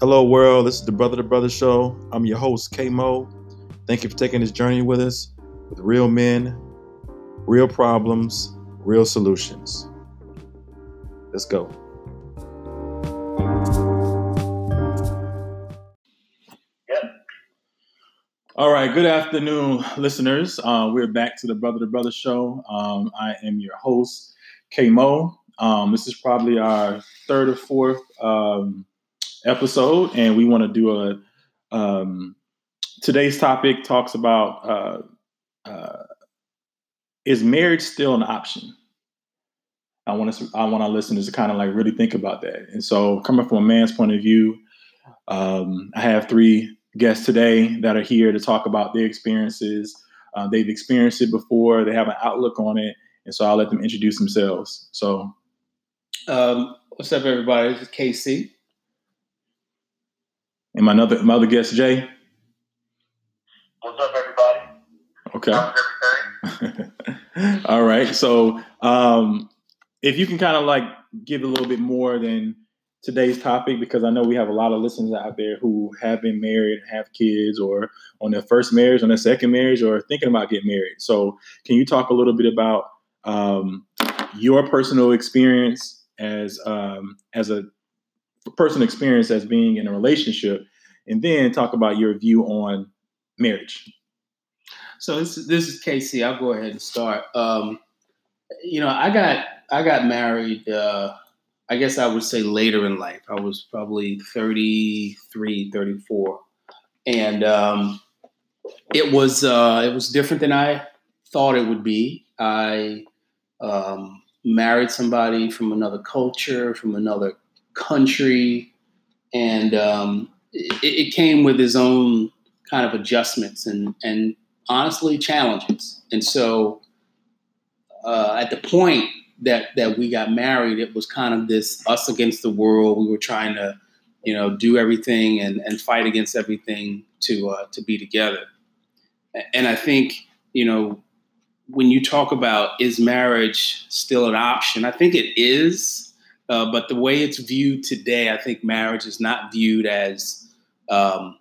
Hello, world. This is the Brother to Brother Show. I'm your host, K Mo. Thank you for taking this journey with us with real men, real problems, real solutions. Let's go. All right. Good afternoon, listeners. Uh, we're back to the Brother to Brother Show. Um, I am your host, K Mo. Um, this is probably our third or fourth um, episode, and we want to do a. Um, today's topic talks about uh, uh, is marriage still an option? I want us, I want our listeners to kind of like really think about that. And so, coming from a man's point of view, um, I have three guests today that are here to talk about their experiences. Uh, they've experienced it before. They have an outlook on it, and so I'll let them introduce themselves. So, Um, what's up, everybody? This is. And my other my other guest Jay. What's up, everybody? Okay. All right. So, um, if you can kind of like give a little bit more than today's topic, because I know we have a lot of listeners out there who have been married, have kids, or on their first marriage, on their second marriage, or thinking about getting married. So, can you talk a little bit about um, your personal experience as um, as a personal experience as being in a relationship, and then talk about your view on marriage? So this is, this is KC. I'll go ahead and start. Um, you know, I got I got married. Uh, I guess I would say later in life. I was probably 33, 34. and um, it was uh, it was different than I thought it would be. I um, married somebody from another culture, from another country, and um, it, it came with its own kind of adjustments and and honestly challenges. And so, uh, at the point that that we got married, it was kind of this us against the world. We were trying to, you know, do everything and and fight against everything to uh, to be together. And I think you know when you talk about is marriage still an option, I think it is. Uh, but the way it's viewed today, I think marriage is not viewed as um,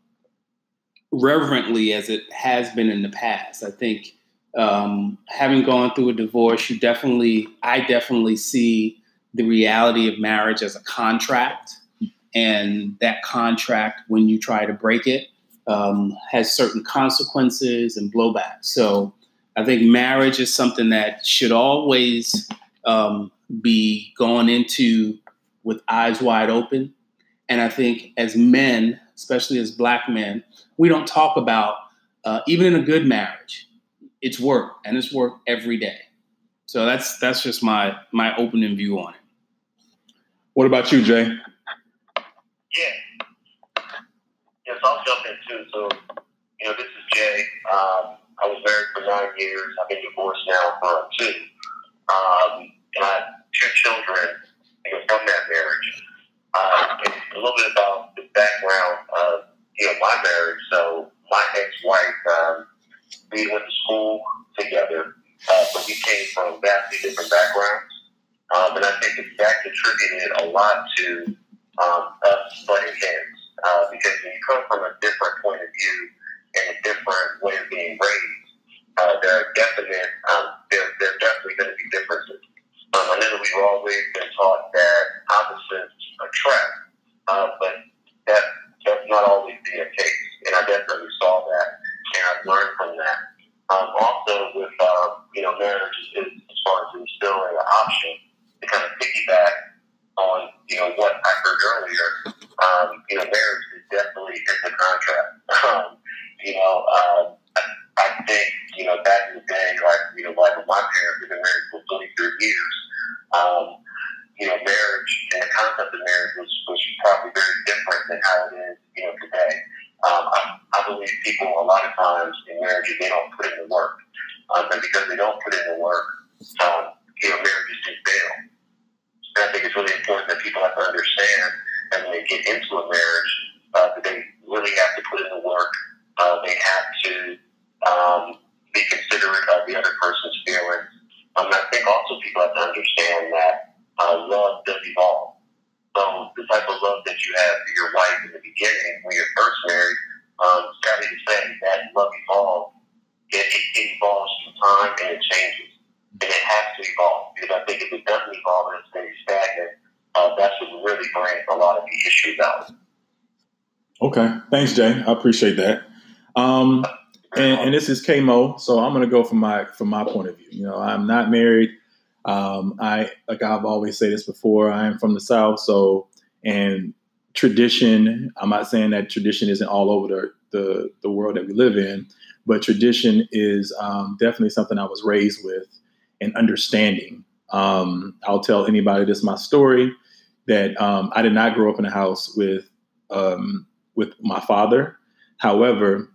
reverently as it has been in the past. I think um, having gone through a divorce, you definitely, I definitely see the reality of marriage as a contract, and that contract, when you try to break it, um, has certain consequences and blowback. So I think marriage is something that should always um, be gone into with eyes wide open. And I think as men, especially as black men, we don't talk about uh, even in a good marriage. It's work, and it's work every day. So that's that's just my my opening view on it. What about you, Jay? Yeah. Yes, I'll jump in too. So, you know, this is Jay. Um, I was married for nine years. I've been divorced now for two. Um, and I have two children from that marriage. Uh, a little bit about the background of you know my marriage. So my ex-wife, um, we went to school together, uh, but we came from vastly different backgrounds. Um, and I think that contributed a lot to um, us butting heads. Uh, because when you come from a different point of view and a different way of being raised, uh, there are definite, um, there, there are definitely going to be differences. Um, I know that we've always been taught that opposites attract, uh, but that that's not always the case. And I definitely saw that, and I've learned from that. Um, also, with uh, you know, marriage is, as far as it's still an option to kind of piggyback on you know what I heard earlier. Um, you know, marriage is definitely is a contract. Um, you know, um, I, I think you know back in the day, like you know, like my parents have been married for 23 years. Um, you know, marriage and the concept of marriage was, was probably very different than how it is, you know, today. Um, I, I believe people a lot of times in marriages they don't put in the work, um, and because they don't put in the work, um, you know, marriages just fail. And I think it's really important that people have to understand that when they get into a marriage, uh, that they really have to put in the work. Uh, they have to um, be considerate of the other person's feelings. Um, I think also people have to understand that uh, love does evolve. So the type of love that you have for your wife in the beginning when you're first married, um, sadly to be say, that love evolves. It, it, evolves through time and it changes. And it has to evolve because I think if it doesn't evolve and it stays stagnant, uh, that's what really brings a lot of the issues out. Okay, thanks, Jay. I appreciate that. Um, and, and, this is KMO, so I'm to go from my from my point of view. You know, I'm not married. Um, I like I've always said this before. I am from the South, so and tradition. I'm not saying that tradition isn't all over the the, the world that we live in, but tradition is um, definitely something I was raised with and understanding. Um, I'll tell anybody this my story that um, I did not grow up in a house with um, with my father. However,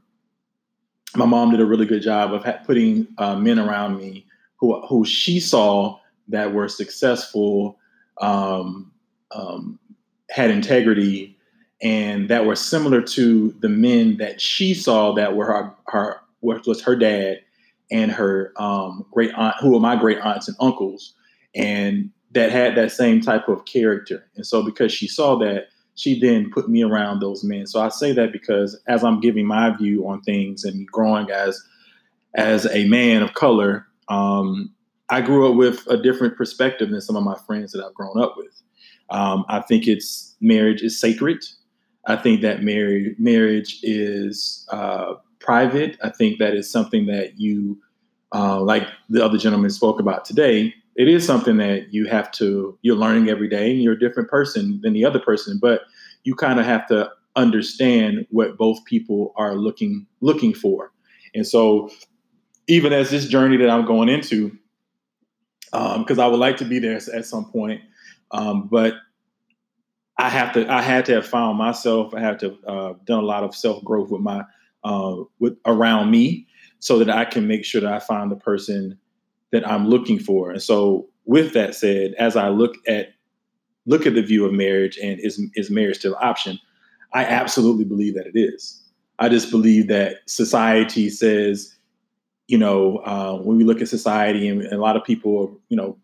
my mom did a really good job of putting uh, men around me who who she saw that were successful, um, um, had integrity, and that were similar to the men that she saw that were her, her was her dad and her um, great aunt, who were my great aunts and uncles, and that had that same type of character. And so, because she saw that, she then put me around those men. So I say that because as I'm giving my view on things and growing as as a man of color, um, I grew up with a different perspective than some of my friends that I've grown up with. Um, I think it's marriage is sacred. I think that marriage marriage is uh, private. I think that is something that you, uh, like the other gentleman spoke about today, it is something that you have to you're learning every day and you're a different person than the other person but you kind of have to understand what both people are looking looking for. And so even as this journey that i'm going into because um, i would like to be there at some point um, but i have to i had to have found myself i have to uh, done a lot of self growth with my uh, with around me so that i can make sure that i find the person that I'm looking for. And so, with that said, as I look at look at the view of marriage and is is marriage still an option, I absolutely believe that it is. I just believe that society says, you know, uh, when we look at society and, and a lot of people, you know,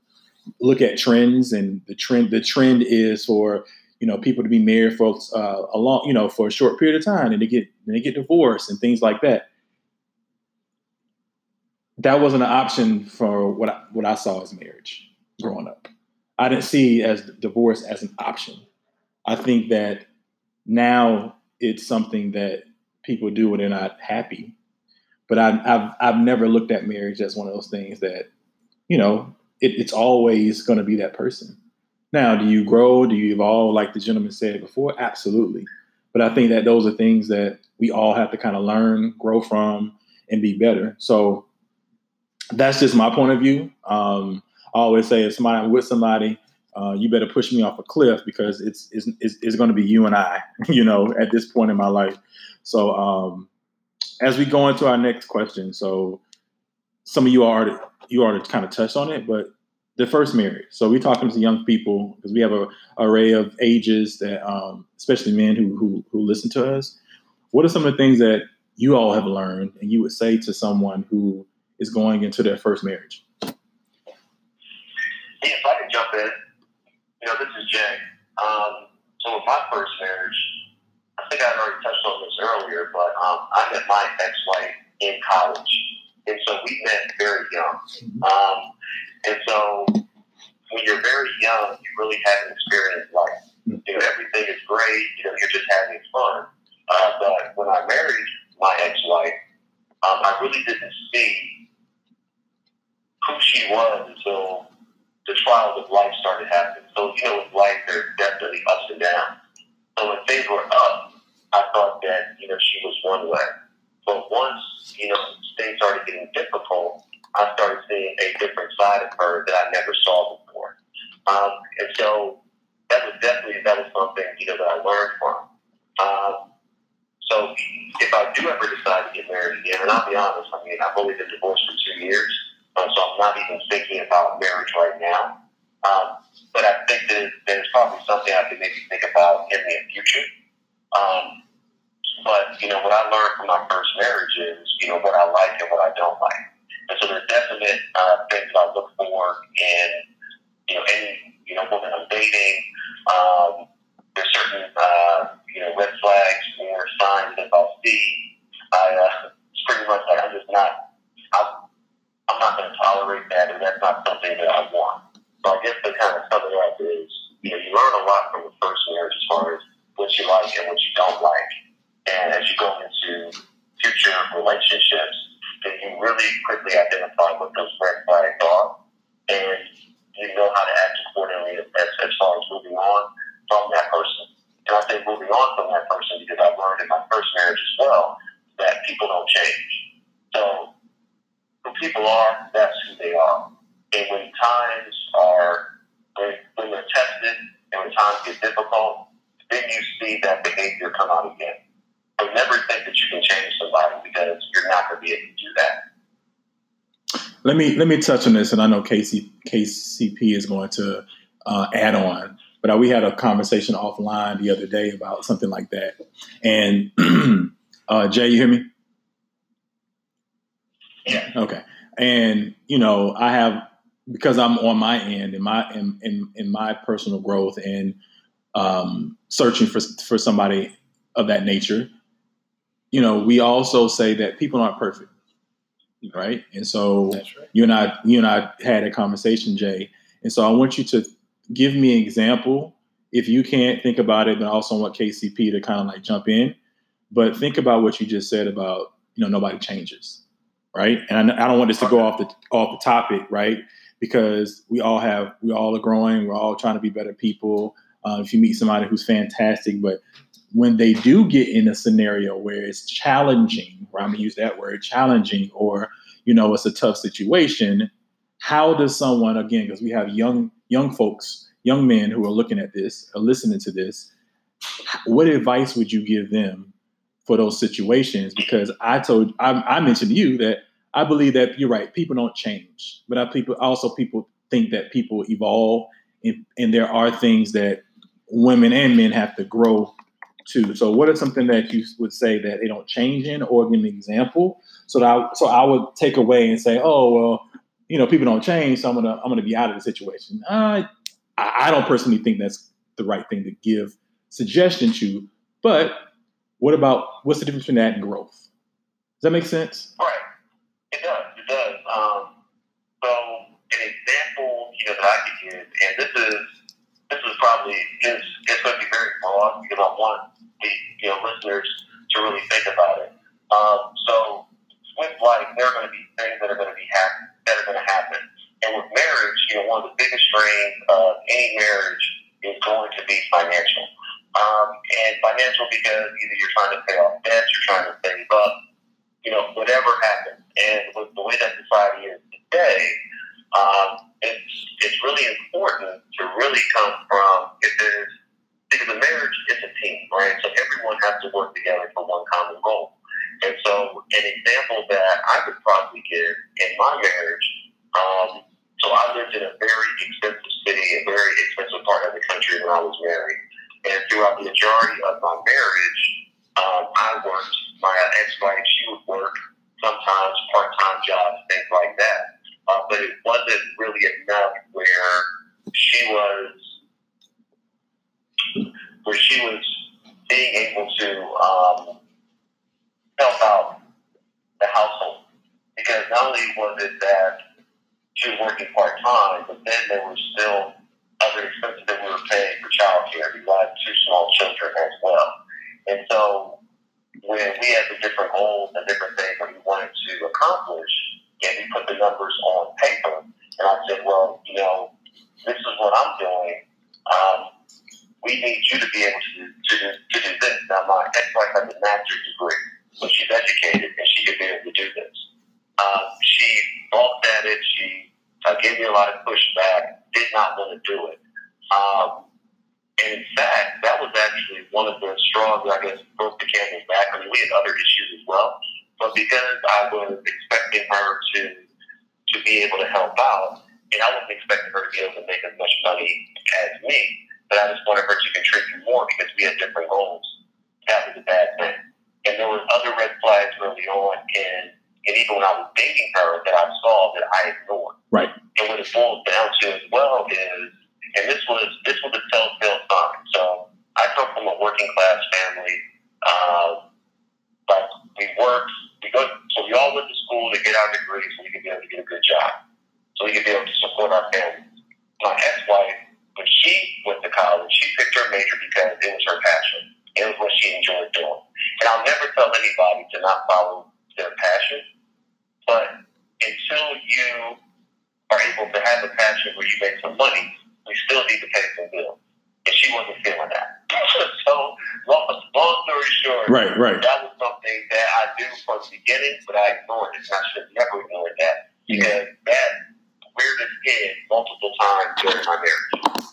look at trends and the trend the trend is for you know people to be married for uh, a long you know for a short period of time and they get and they get divorced and things like that that wasn't an option for what I, what I saw as marriage growing up. I didn't see as divorce as an option. I think that now it's something that people do when they're not happy. But I, have I've never looked at marriage as one of those things that, you know, it, it's always going to be that person. Now, do you grow? Do you evolve? Like the gentleman said before, absolutely. But I think that those are things that we all have to kind of learn, grow from, and be better. So that's just my point of view. Um, I always say if somebody I'm with somebody, uh, you better push me off a cliff because it's it's, it's, it's going to be you and I, you know, at this point in my life. So um, as we go into our next question, so some of you already you already kind of touched on it, but the first marriage. So we're talking to young people because we have a array of ages that, um, especially men who, who who listen to us. What are some of the things that you all have learned, and you would say to someone who is going into their first marriage? Yeah, if I can jump in, you know, this is Jay. Um, so with my first marriage, I think I already touched on this earlier, but um, I met my ex-wife in college, and so we met very young. Mm-hmm. Um, and so when you're very young, you really haven't experienced life. Mm-hmm. You know, everything is great. You know, you're just having fun. Uh, but when I married my ex-wife, um, I really didn't see who she was until the trials of life started happening. So, you know, with life, there's definitely ups and downs. So when things were up, I thought that, you know, she was one way. But once, you know, things started getting difficult, I started seeing a different side of her that I never saw before. Um, and so that was definitely, that was something, you know, that I learned from. Um, so if I do ever decide to get married again, and I'll be honest, I mean, I've only been divorced for two years. Um, so I'm not even thinking about marriage right now. Um, but I think that there's probably something I could maybe think about in the future. Um, but, you know, what I learned from my first marriage is, you know, what I like and what I don't like. And so there's definite uh, things I look for in, you know, any, you know, woman I'm dating. Um, there's certain, uh, you know, red flags or signs that I'll see. I, uh, it's pretty much like I'm just not, I, and that's not something that I want. So I guess the kind of sum it up is, you know, you learn a lot from the first marriage as far as what you like and what you don't like. And as you go into future relationships, then you really quickly identify what those red flags are, and you know how to act accordingly as, as far as moving on from that person. And I say moving on from that person because I learned in my first marriage as well that people don't change. So who people are, that's who they are. And when times are, when, when they're tested and when times get difficult, then you see that behavior come out again. But never think that you can change somebody because you're not going to be able to do that. Let me let me touch on this, and I know KC, KCP is going to uh, add on. But uh, we had a conversation offline the other day about something like that. And uh, Jay, you hear me? Yeah. Okay. And you know, I have because I'm on my end in my in in, in my personal growth and um, searching for for somebody of that nature. You know, we also say that people aren't perfect, right? And so right. you and I you and I had a conversation, Jay. And so I want you to give me an example. If you can't think about it, then also want KCP to kind of like jump in. But think about what you just said about you know nobody changes, right? And I, I don't want this to go off the off the topic, right? Because we all have we all are growing. We're all trying to be better people. Uh, if you meet somebody who's fantastic, but when they do get in a scenario where it's challenging, or I'm gonna use that word, challenging, or you know it's a tough situation, how does someone again? Because we have young young folks, young men who are looking at this, are listening to this. What advice would you give them for those situations? Because I told I, I mentioned to you that I believe that you're right. People don't change, but I people also people think that people evolve, and, and there are things that women and men have to grow to. So, what is something that you would say that they don't change in, or give me an example? So that I, so I would take away and say, oh well, you know, people don't change, so I'm gonna I'm gonna be out of the situation. Uh, I, I don't personally think that's the right thing to give suggestion to. But what about what's the difference between that and growth? Does that make sense? Right. It does. It does. Um, so an example, you know, that I could give, and this is this is probably it's, broad because I want the you know listeners to really think about it. Um, so with life, there are going to be things that are going to be happen that are going to happen, and with marriage, you know, one of the biggest strains of any marriage is going to be financial. Um, and financial because either you're trying to pay off debts, you're trying to save up, you know, whatever happens. And with the way that society is today, um, it's it's really important to really come from if there's because a marriage is a team, right? So everyone has to work together for one common goal. And so an example that I could probably give in my marriage, um, so I lived in a very expensive city, a very expensive part of the country when I was married. And throughout the majority of my marriage, um, I worked. My ex-wife, she would work sometimes part-time jobs, things like that. Uh, but it wasn't really enough where she was, where she was being able to um, help out the household. Because not only was it that she was working part-time, but then there were still other expenses that we were paying for childcare. We had two small children as well. And so we had the different goals and different things that we wanted to accomplish, and we put the numbers on paper, and I said, well, you know, this is what I'm doing. Um, we need you to be able to, to, to do this. Now, my ex-wife has a master's degree, so she's educated, and she could be able to do this. Um, she balked at it. She uh, gave me a lot of pushback, did not want to do it. Um, and in fact, that was actually one of the straws that I guess broke the camel's back. I mean, we had other issues as well, but because I was expecting her to to be able to help out, and I wasn't expecting her to be able to make as much money as me, but I just wanted her to contribute more because we had different goals. That was a bad thing. And there was other red flags early on, and and even when I was dating her, that I saw that I ignored. Right. And what it boils down to as well is, and this was this was a telltale sign. So I come from a working class family. Uh, but we worked. We go. So we all went to school to get our degrees so we could be able to get a good job. so we could be able to support our family. My ex-wife, when she went to college, she picked her major because it was her passion. It was what she enjoyed doing. And I'll never tell anybody to not follow their passion, but until you are able to have a passion where you make some money, you still need to pay some bills. And she wasn't feeling that. so, long, long story short, Right, right. that was something that I knew from the beginning, but I ignored it. And I should never ignore that because that reared its head multiple times during my marriage.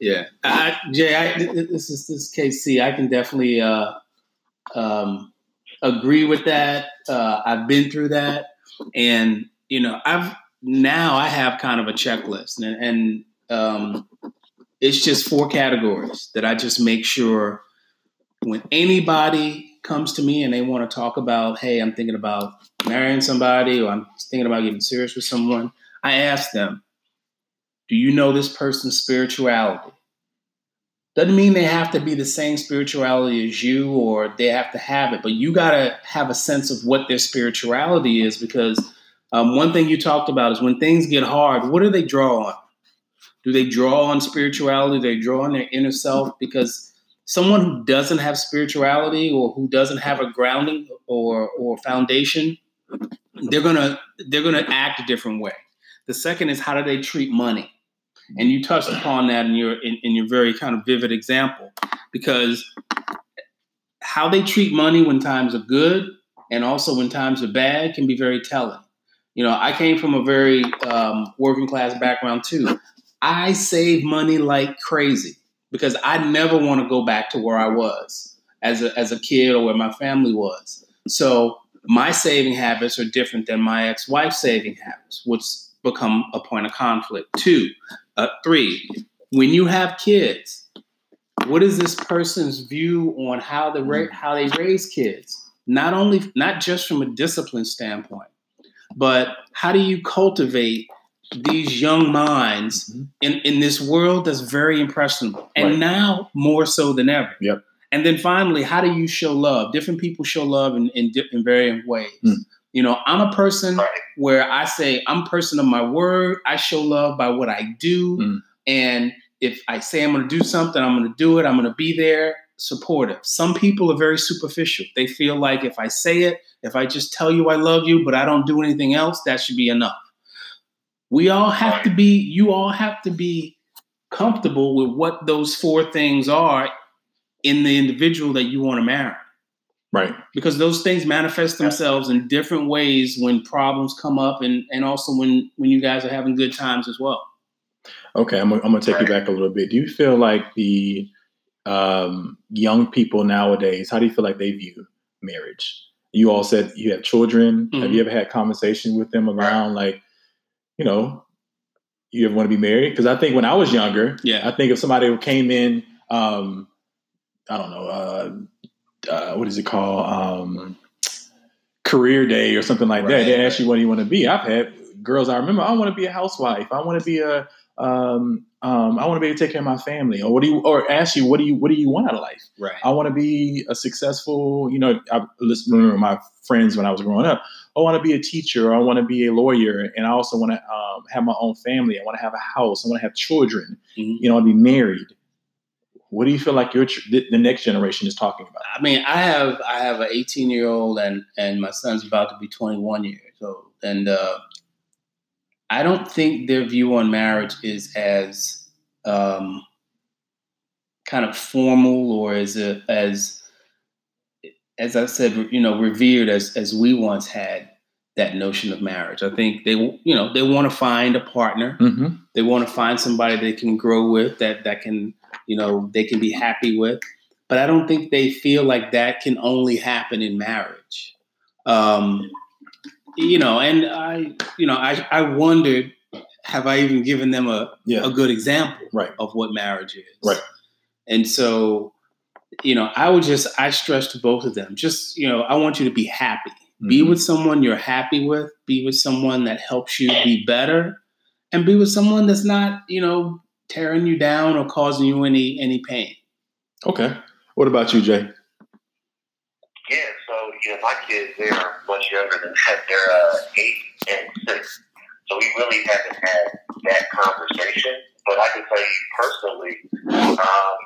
Yeah, I, Jay, I, this is this KC. I can definitely uh, um, agree with that. Uh, I've been through that, and you know, I've now I have kind of a checklist, and, and um, it's just four categories that I just make sure when anybody comes to me and they want to talk about, hey, I'm thinking about marrying somebody, or I'm thinking about getting serious with someone, I ask them, do you know this person's spirituality? Doesn't mean they have to be the same spirituality as you or they have to have it, but you got to have a sense of what their spirituality is because um, one thing you talked about is when things get hard, what do they draw on? Do they draw on spirituality? Do they draw on their inner self? Because someone who doesn't have spirituality or who doesn't have a grounding or or foundation, they're gonna they're gonna act a different way. The second is how do they treat money? And you touched upon that in your in, in your very kind of vivid example, because how they treat money when times are good and also when times are bad can be very telling. You know, I came from a very um, working class background too. I save money like crazy because I never want to go back to where I was as a, as a kid or where my family was. So my saving habits are different than my ex-wife's saving habits, which become a point of conflict. Two, uh, three, when you have kids, what is this person's view on how the ra- how they raise kids? Not only not just from a discipline standpoint, but how do you cultivate these young minds Mhm. in, in this world that's very impressionable and Right. now more so than ever Yep. and then finally how do you show love different people show love in, in, in varying ways Mm. you know i'm a person Right. where i say i'm a person of my word i show love by what i do Mm. and if i say i'm going to do something i'm going to do it i'm going to be there supportive some people are very superficial they feel like if i say it if i just tell you i love you but i don't do anything else that should be enough we all have to be you all have to be comfortable with what those four things are in the individual that you want to marry Right. because those things manifest themselves in different ways when problems come up and and also when when you guys are having good times as well Okay, I'm, gonna- I'm going to take you back a little bit. Do you feel like the um, young people nowadays, how do you feel like they view marriage? You all said you have children. Have Mhm. you ever had conversation with them around, like, you know, you ever want to be married? Because I think when I was younger, Yeah. I think if somebody came in, um, I don't know, uh, uh, what is it called? Um, career day or something like that. They ask you what do you want to be. I've had girls I remember, I want to be a housewife. I want to be a um, um, I want to be able to take care of my family, or what do you, or ask you, what do you, what do you want out of life? right I want to be a successful, you know, I listen, remember my friends when I was growing up. I want to be a teacher, or I want to be a lawyer, and I also want to um, have my own family. I want to have a house. I want to have children. Mhm. You know, I want to be married. What do you feel like your the next generation is talking about? I mean, I have I have an 18 year old and and my son's about to be 21 years old, and uh, I don't think their view on marriage is as um, kind of formal or as a, as as I said, you know, revered as as we once had that notion of marriage. I think they you know they want to find a partner Mm-hmm. they want to find somebody they can grow with that that can you know they can be happy with but i don't think they feel like that can only happen in marriage um you know and i you know i i wondered have i even given them a, Yeah. a good example Right. of what marriage is Right. and so you know i would just i stress to both of them just you know i want you to be happy be Mhm. with someone you're happy with be with someone that helps you be better and be with someone that's not you know tearing you down or causing you any any pain Okay. What about you, Jay? Yeah, so you know, my kids they're much younger than that. They're uh, eight and six. So we really haven't had that conversation. But I can tell you personally, um,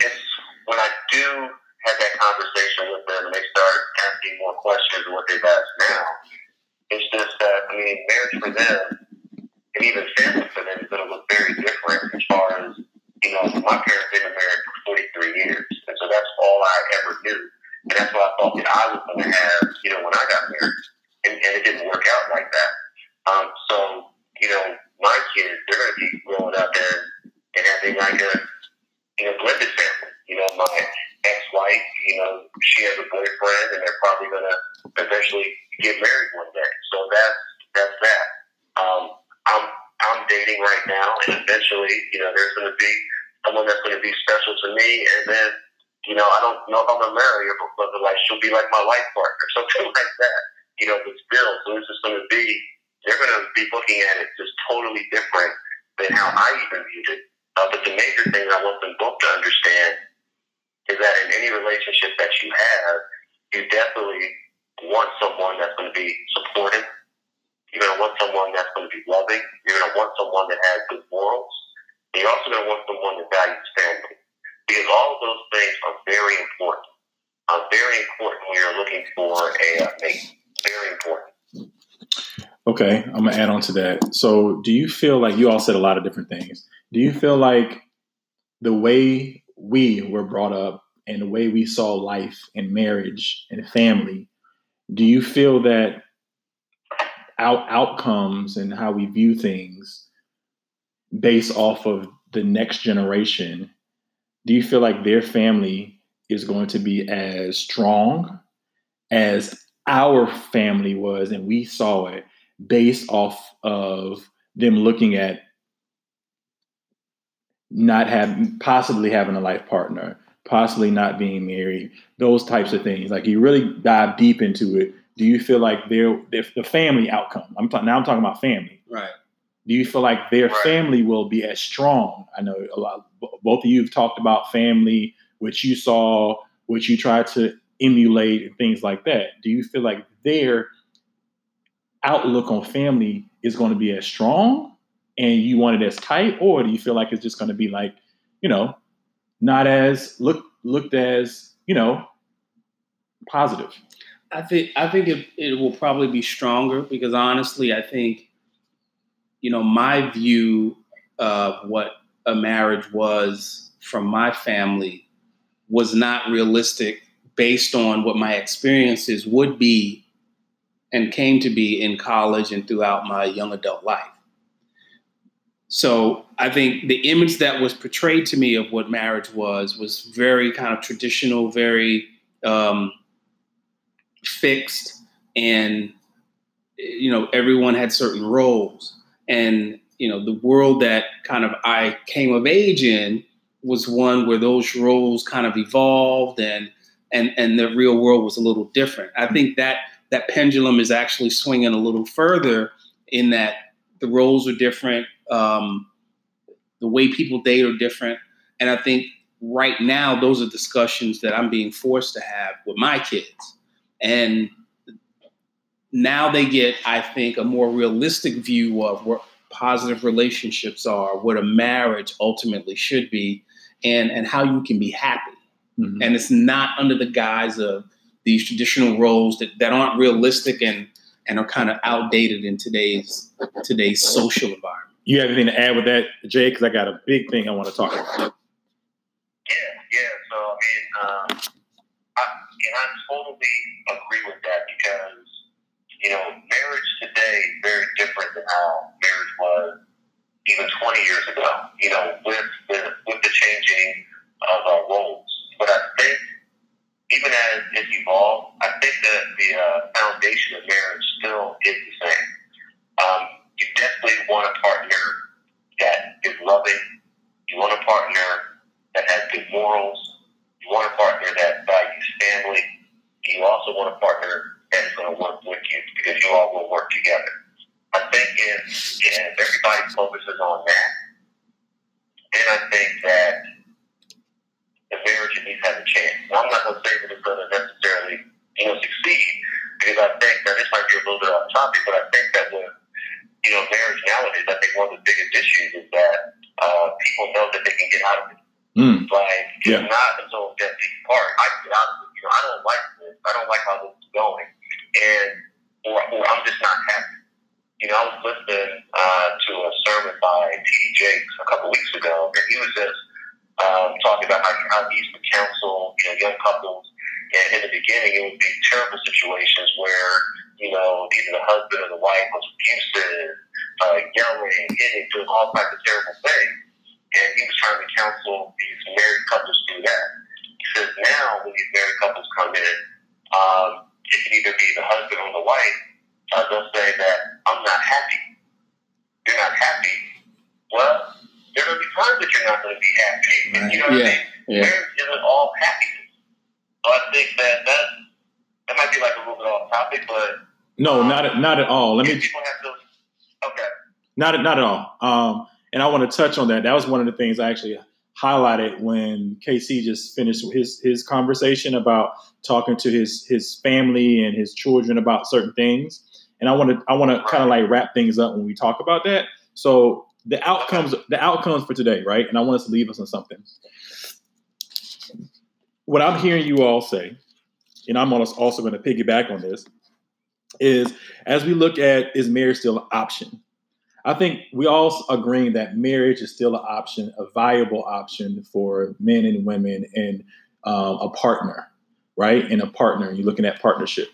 it's when I do have that conversation with them and they start asking more questions than what they've asked now. It's just that I mean, marriage for them and even family for them is going to look very different as far as you know. My parents have been married for 43 years, and so that's all I ever knew, and that's what I thought that I was going to have, you know, when I got married, and, and it didn't work out like that. Um, so you know, my kids, they're going to be growing up and, and having like a, know, blended family. You know, my ex-wife, you know, she has a boyfriend, and they're probably going to eventually get married one day. So that's that's that. Um, I'm I'm dating right now, and eventually, you know, there's going to be someone that's going to be special to me, and then, you know, I don't know if I'm going to marry her, but, but like she'll be like my life partner, something like that. You know, but still, so this is to be they're going to be looking at it just totally different than how I even viewed it. Uh, but the major thing I want them both to understand is that in any relationship that you have, you definitely want someone that's going to be supportive. You're going to want someone that's going to be loving. You're going to want someone that has good morals. And you're also going to want someone that values family. Because all of those things are very important. Uh, very important when you're looking for a mate. Very important. Okay, I'm gonna add on to that. So, do you feel like you all said a lot of different things? Do you feel like the way we were brought up and the way we saw life and marriage and family, do you feel that our outcomes and how we view things based off of the next generation, do you feel like their family is going to be as strong as our family was and we saw it based off of them looking at not having possibly having a life partner, possibly not being married, those types of things. Like you really dive deep into it. Do you feel like they're if the family outcome? I'm talking now. I'm talking about family. Right. Do you feel like their Right. family will be as strong? I know a lot. Both of you have talked about family, which you saw, which you tried to emulate, and things like that. Do you feel like their outlook on family is going to be as strong and you want it as tight, or do you feel like it's just going to be like, you know, not as look looked as, you know, positive? I think I think it, it will probably be stronger because honestly, I think, you know, my view of what a marriage was from my family was not realistic based on what my experiences would be and came to be in college and throughout my young adult life. So I think the image that was portrayed to me of what marriage was was very kind of traditional, very um, fixed, and you know everyone had certain roles, and you know the world that kind of I came of age in was one where those roles kind of evolved and and and the real world was a little different. I think that that pendulum is actually swinging a little further in that the roles are different, um, the way people date are different, and I think right now those are discussions that I'm being forced to have with my kids, and now they get, I think, a more realistic view of what positive relationships are, what a marriage ultimately should be, and and how you can be happy Mhm. and it's not under the guise of these traditional roles that, that aren't realistic and and are kind of outdated in today's today's social environment. You have anything to add with that, Jay? Because I got a big thing I want to talk about. Yeah, yeah. So I mean, um, I, and I totally agree with that because you know, marriage today is very different than how marriage was even 20 years ago. You know, with the with the changing of our roles, but I think even as it's evolved, I think that the uh, foundation of marriage still is the same. Um, you definitely want a partner that is loving. You want a partner that has good morals. You want a partner that values family. You also want a partner that is going to work with you because you all will work together. I think if, if everybody focuses on that, then I think that the marriage at least has a chance. Now, I'm not going to say that it's going to necessarily you know succeed because I think that this might be a little bit off topic, but I think that with one of the biggest issues is that uh, people know that they can get out of it. Mm. Like it's Yeah. not until death do you part. I get out of it. You know, I don't like this. I don't like how this is going, and or, or I'm just not happy. You know, I was listening uh, to a sermon by T.D. Jakes a couple weeks ago, and he was just um, talking about how, how he used to counsel you know young couples. And in the beginning, it would be terrible situations where you know either the husband or the wife was abusive, uh, yelling, hitting, doing all kinds of terrible things. And he was trying to counsel these married couples through that. He says now when these married couples come in, um, it can either be the husband or the wife. Uh, they'll say that I'm not happy. You're not happy. Well, there are be times that you're not going to be happy. Right. You know what Yeah. I mean? Yeah. Marriage isn't all happiness. So I think that that that might be like a little bit off topic, but No, not at, not at all. Let me people have to. Okay. Not at- not at all. Um, and I want to touch on that. That was one of the things I actually highlighted when KC just finished his his conversation about talking to his his family and his children about certain things. And I want to I want to kind of like wrap things up when we talk about that. So the outcomes the outcomes for today, right? And I want us to leave us on something. What I'm hearing you all say, and I'm almost also going to piggyback on this, is as we look at is marriage still an option? I think we all agreeing that marriage is still an option, a viable option for men and women and um, a partner, right? And a partner, you're looking at partnership.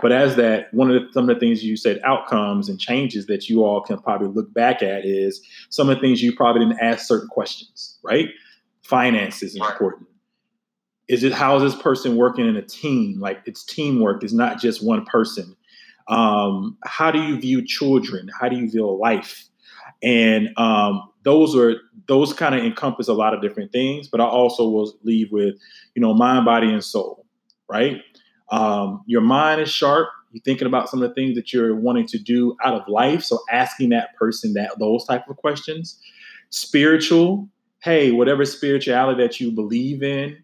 But as that, one of the, some of the things you said, outcomes and changes that you all can probably look back at is some of the things you probably didn't ask certain questions, right? Finances is important. Is it how is this person working in a team? Like it's teamwork, it's not just one person. Um, how do you view children? How do you view life? And um, those are those kind of encompass a lot of different things but i also will leave with you know mind body and soul right? Um, your mind is sharp. You're thinking about some of the things that you're wanting to do out of life so asking that person that those type of questions. Spiritual hey whatever spirituality that you believe in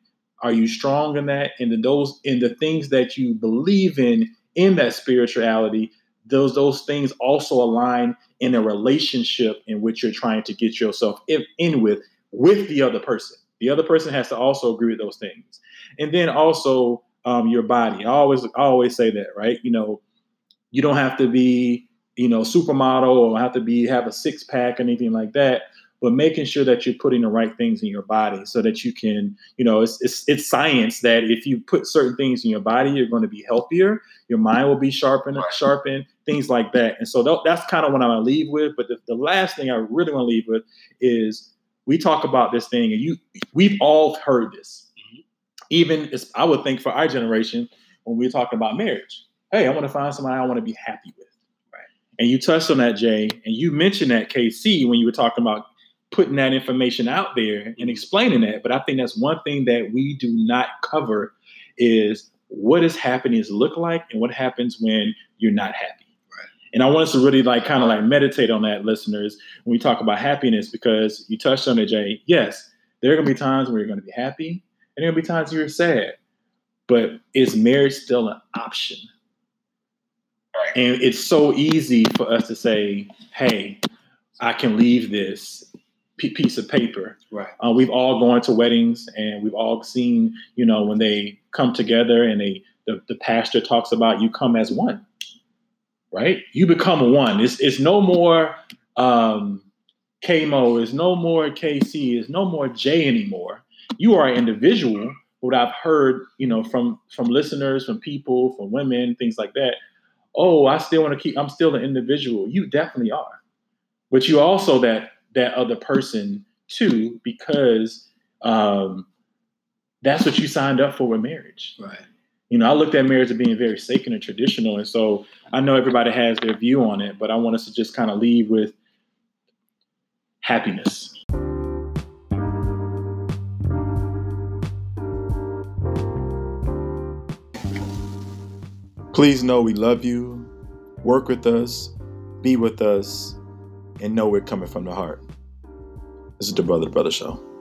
are you strong in that? And the, those in the things that you believe in in that spirituality those those things also align in a relationship in which you're trying to get yourself in, in with with the other person. The other person has to also agree with those things. And then also um, your body. I always i always say that right? You know you don't have to be you know supermodel or have to be have a six pack or anything like that but making sure that you're putting the right things in your body so that you can you know it's it's, it's science that if you put certain things in your body you're going to be healthier your mind will be sharpened sharpened things like that. And so tha- that's kind of what i'm going to leave with but the, the last thing i really want to leave with is we talk about this thing and you we've all heard this. Mm-hmm. Even it's, i would think for our generation when we're talking about marriage hey i want to find somebody i want to be happy with. Right. and you touched on that jay and you mentioned that kc when you were talking about putting that information out there and explaining that but i think that's one thing that we do not cover is what is does happiness look like and what happens when you're not happy Right. and i want us to really like kind of like meditate on that listeners when we talk about happiness because you touched on it jay yes there are going to be times where you're going to be happy and there are to be times you're sad but is marriage still an option Right. and it's so easy for us to say hey i can leave this piece of paper Right. uh, we've all gone to weddings and we've all seen, you know, when they come together and they the, the pastor talks about you come as one, right? You become one. It's it's no more um, KMO, it's no more KC, it's no more Jay anymore. You are an individual. What I've heard, you know, from from listeners, from people, from women, things like that. Oh, I still want to keep. I'm still an individual. You definitely are, but you also that that other person too because um, that's what you signed up for with marriage. Right. You know, I looked at marriage as being very sacred and traditional, and so I know everybody has their view on it, but I want us to just kind of leave with happiness. Please know we love you. Work with us, be with us, and know we're coming from the heart. This is the Brother Brother Show.